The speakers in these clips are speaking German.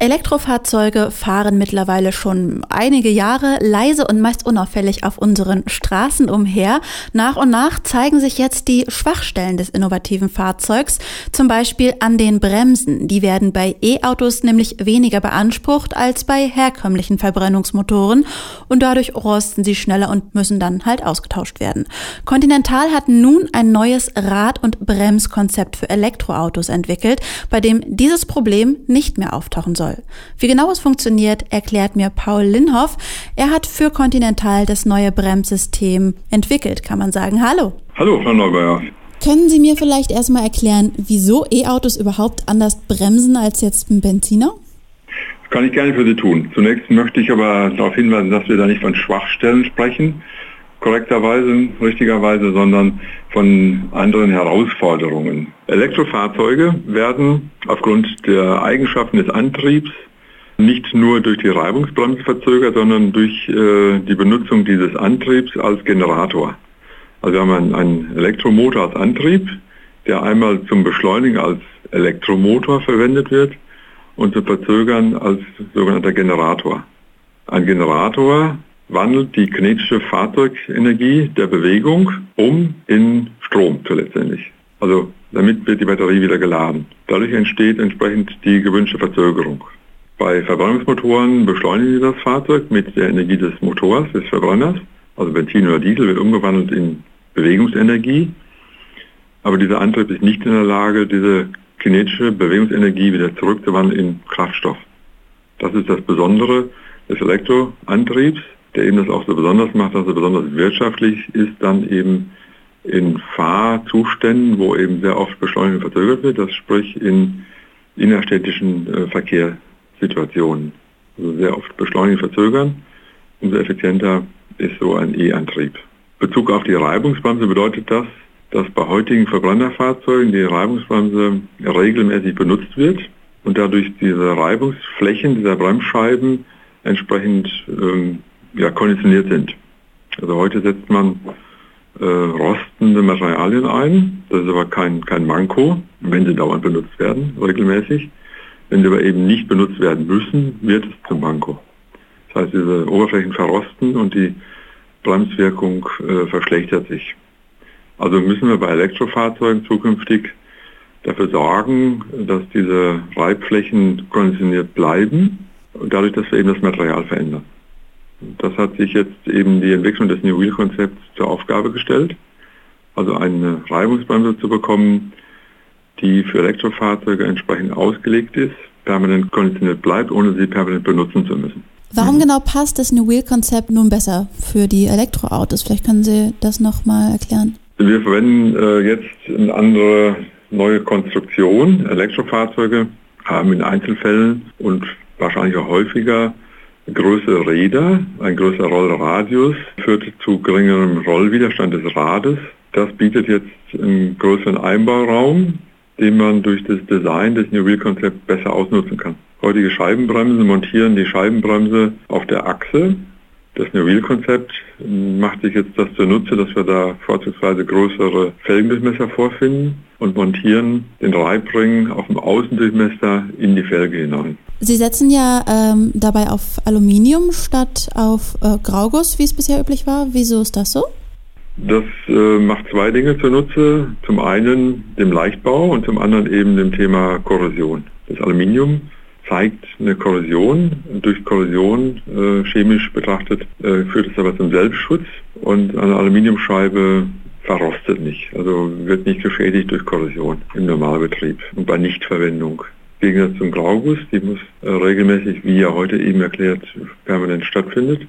Elektrofahrzeuge fahren mittlerweile schon einige Jahre leise und meist unauffällig auf unseren Straßen umher. Nach und nach zeigen sich jetzt die Schwachstellen des innovativen Fahrzeugs, zum Beispiel an den Bremsen. Die werden bei E-Autos nämlich weniger beansprucht als bei herkömmlichen Verbrennungsmotoren und dadurch rosten sie schneller und müssen dann halt ausgetauscht werden. Continental hat nun ein neues Rad- und Bremskonzept für Elektroautos entwickelt, bei dem dieses Problem nicht mehr auftauchen soll soll. Wie genau es funktioniert, erklärt mir Paul Linhoff. Er hat für Continental das neue Bremssystem entwickelt, kann man sagen. Hallo. Hallo, Frau Neubauer. Können Sie mir vielleicht erstmal erklären, wieso E-Autos überhaupt anders bremsen als jetzt ein Benziner? Das kann ich gerne für Sie tun. Zunächst möchte ich aber darauf hinweisen, dass wir da nicht von Schwachstellen sprechen, korrekterweise, richtigerweise, sondern von anderen Herausforderungen. Elektrofahrzeuge werden aufgrund der Eigenschaften des Antriebs nicht nur durch die Reibungsbremse verzögert, sondern durch äh, die Benutzung dieses Antriebs als Generator. Also wir haben einen, einen Elektromotor als Antrieb, der einmal zum Beschleunigen als Elektromotor verwendet wird und zum Verzögern als sogenannter Generator. Ein Generator wandelt die kinetische Fahrzeugenergie der Bewegung um in Strom letztendlich. Also damit wird die Batterie wieder geladen. Dadurch entsteht entsprechend die gewünschte Verzögerung. Bei Verbrennungsmotoren beschleunigen sie das Fahrzeug mit der Energie des Motors, des Verbrenners. Also Benzin oder Diesel wird umgewandelt in Bewegungsenergie. Aber dieser Antrieb ist nicht in der Lage, diese kinetische Bewegungsenergie wieder zurückzuwandeln in Kraftstoff. Das ist das Besondere des Elektroantriebs der eben das auch so besonders macht, dass er besonders wirtschaftlich ist, dann eben in Fahrzuständen, wo eben sehr oft Beschleunigung verzögert wird, das sprich in innerstädtischen äh, Verkehrssituationen. Also sehr oft Beschleunigung verzögern, umso effizienter ist so ein E-Antrieb. Bezug auf die Reibungsbremse bedeutet das, dass bei heutigen Verbrennerfahrzeugen die Reibungsbremse regelmäßig benutzt wird und dadurch diese Reibungsflächen dieser Bremsscheiben entsprechend ähm, ja, konditioniert sind. Also heute setzt man äh, rostende Materialien ein. Das ist aber kein, kein Manko, wenn sie dauernd benutzt werden, regelmäßig. Wenn sie aber eben nicht benutzt werden müssen, wird es zum Manko. Das heißt, diese Oberflächen verrosten und die Bremswirkung äh, verschlechtert sich. Also müssen wir bei Elektrofahrzeugen zukünftig dafür sorgen, dass diese Reibflächen konditioniert bleiben, dadurch, dass wir eben das Material verändern. Das hat sich jetzt eben die Entwicklung des New Wheel-Konzepts zur Aufgabe gestellt, also eine Reibungsbremse zu bekommen, die für Elektrofahrzeuge entsprechend ausgelegt ist, permanent konditioniert bleibt, ohne sie permanent benutzen zu müssen. Warum mhm. genau passt das New Wheel-Konzept nun besser für die Elektroautos? Vielleicht können Sie das nochmal erklären. Wir verwenden äh, jetzt eine andere neue Konstruktion. Elektrofahrzeuge haben in Einzelfällen und wahrscheinlich auch häufiger größere Räder, ein größerer Rollradius führt zu geringerem Rollwiderstand des Rades. Das bietet jetzt einen größeren Einbauraum, den man durch das Design des New Wheel Konzepts besser ausnutzen kann. Heutige Scheibenbremsen montieren die Scheibenbremse auf der Achse. Das New Wheel Konzept macht sich jetzt das zunutze, dass wir da vorzugsweise größere Felgendurchmesser vorfinden und montieren den Reibring auf dem Außendurchmesser in die Felge hinein. Sie setzen ja ähm, dabei auf Aluminium statt auf äh, Grauguss, wie es bisher üblich war. Wieso ist das so? Das äh, macht zwei Dinge zunutze. Zum einen dem Leichtbau und zum anderen eben dem Thema Korrosion. Das Aluminium zeigt eine Korrosion. Durch Korrosion äh, chemisch betrachtet äh, führt es aber zum Selbstschutz und eine Aluminiumscheibe verrostet nicht, also wird nicht geschädigt durch Korrosion im Normalbetrieb und bei Nichtverwendung. Gegensatz zum Grauguss, die muss äh, regelmäßig, wie ja heute eben erklärt, permanent stattfindet,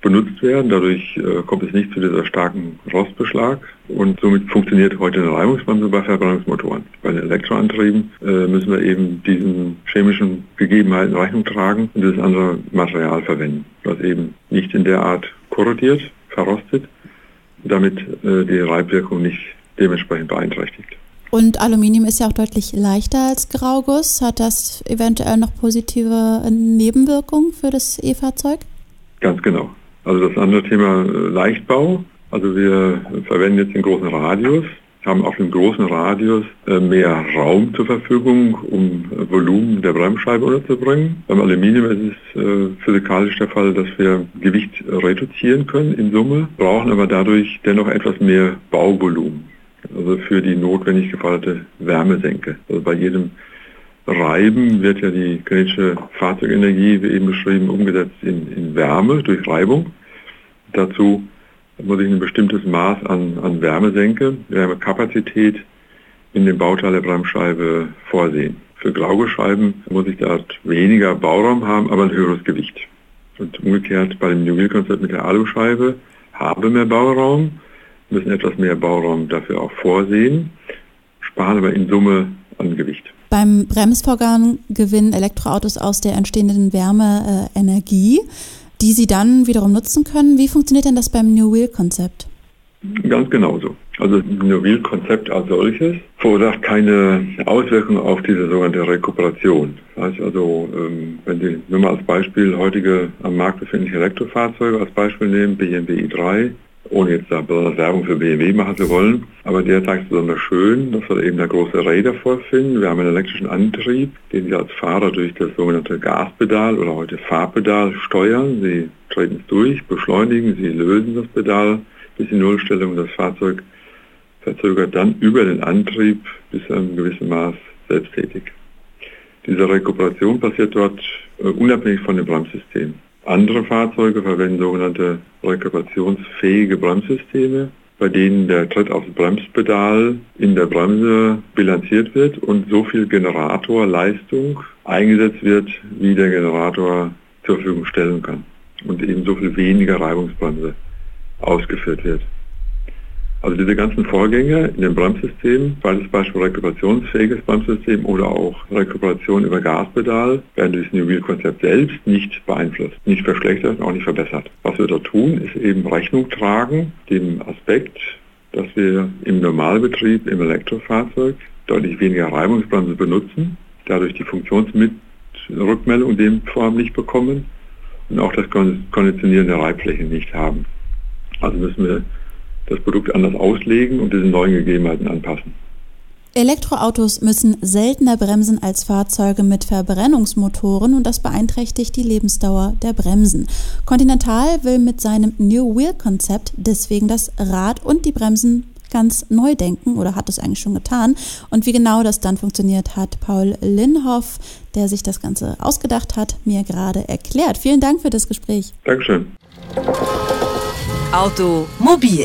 benutzt werden. Dadurch äh, kommt es nicht zu dieser starken Rostbeschlag und somit funktioniert heute eine Reibungsbremse bei Verbrennungsmotoren. Bei den Elektroantrieben äh, müssen wir eben diesen chemischen Gegebenheiten Rechnung tragen und das andere Material verwenden, was eben nicht in der Art korrodiert, verrostet, damit die Reibwirkung nicht dementsprechend beeinträchtigt. Und Aluminium ist ja auch deutlich leichter als Grauguss. Hat das eventuell noch positive Nebenwirkungen für das E-Fahrzeug? Ganz genau. Also das andere Thema äh, Leichtbau. Also wir verwenden jetzt den großen Radius, haben auf dem großen Radius äh, mehr Raum zur Verfügung, um Volumen der Bremsscheibe unterzubringen. Beim Aluminium ist es äh, physikalisch der Fall, dass wir Gewicht reduzieren können in Summe, brauchen aber dadurch dennoch etwas mehr Bauvolumen. Also für die notwendig geforderte Wärmesenke. Also bei jedem Reiben wird ja die kinetische Fahrzeugenergie, wie eben beschrieben, umgesetzt in, in Wärme durch Reibung. Dazu muss ich ein bestimmtes Maß an, an Wärmesenke, Wärmekapazität in dem Bauteil der Bremsscheibe vorsehen. Für Graugescheiben muss ich dort weniger Bauraum haben, aber ein höheres Gewicht. Und umgekehrt bei dem New Wheel Konzept mit der Aluscheibe habe mehr Bauraum, müssen etwas mehr Bauraum dafür auch vorsehen, sparen aber in Summe an Gewicht. Beim Bremsvorgang gewinnen Elektroautos aus der entstehenden Wärme äh, Energie die Sie dann wiederum nutzen können. Wie funktioniert denn das beim New Wheel-Konzept? Ganz genauso. Also das New Wheel-Konzept als solches verursacht keine Auswirkungen auf diese sogenannte Rekuperation. Das heißt also, ähm, wenn Sie nur mal als Beispiel heutige am Markt befindliche Elektrofahrzeuge als Beispiel nehmen, BMW i3, ohne jetzt da besonders Werbung für BMW machen zu wollen. Aber der zeigt besonders schön, dass wir eben da große Räder vorfinden. Wir haben einen elektrischen Antrieb, den Sie als Fahrer durch das sogenannte Gaspedal oder heute Fahrpedal steuern. Sie treten es durch, beschleunigen, Sie lösen das Pedal bis in Nullstellung. Das Fahrzeug verzögert dann über den Antrieb bis zu einem gewissen Maß selbsttätig. Diese Rekuperation passiert dort äh, unabhängig von dem Bremssystem. Andere Fahrzeuge verwenden sogenannte rekuperationsfähige Bremssysteme, bei denen der Tritt aufs Bremspedal in der Bremse bilanziert wird und so viel Generatorleistung eingesetzt wird, wie der Generator zur Verfügung stellen kann und eben so viel weniger Reibungsbremse ausgeführt wird. Also diese ganzen Vorgänge in dem Bremssystem, beides Beispiel rekuperationsfähiges Bremssystem oder auch Rekuperation über Gaspedal, werden durch das New Wheel Konzept selbst nicht beeinflusst, nicht verschlechtert, auch nicht verbessert. Was wir da tun, ist eben Rechnung tragen, dem Aspekt, dass wir im Normalbetrieb im Elektrofahrzeug deutlich weniger Reibungsbremse benutzen, dadurch die Funktionsrückmeldung in dem Form nicht bekommen und auch das konditionierende Reibflächen nicht haben. Also müssen wir das Produkt anders auslegen und diesen neuen Gegebenheiten anpassen. Elektroautos müssen seltener bremsen als Fahrzeuge mit Verbrennungsmotoren und das beeinträchtigt die Lebensdauer der Bremsen. Continental will mit seinem New Wheel Konzept deswegen das Rad und die Bremsen ganz neu denken oder hat es eigentlich schon getan. Und wie genau das dann funktioniert, hat Paul Linhoff, der sich das Ganze ausgedacht hat, mir gerade erklärt. Vielen Dank für das Gespräch. Dankeschön. Automobil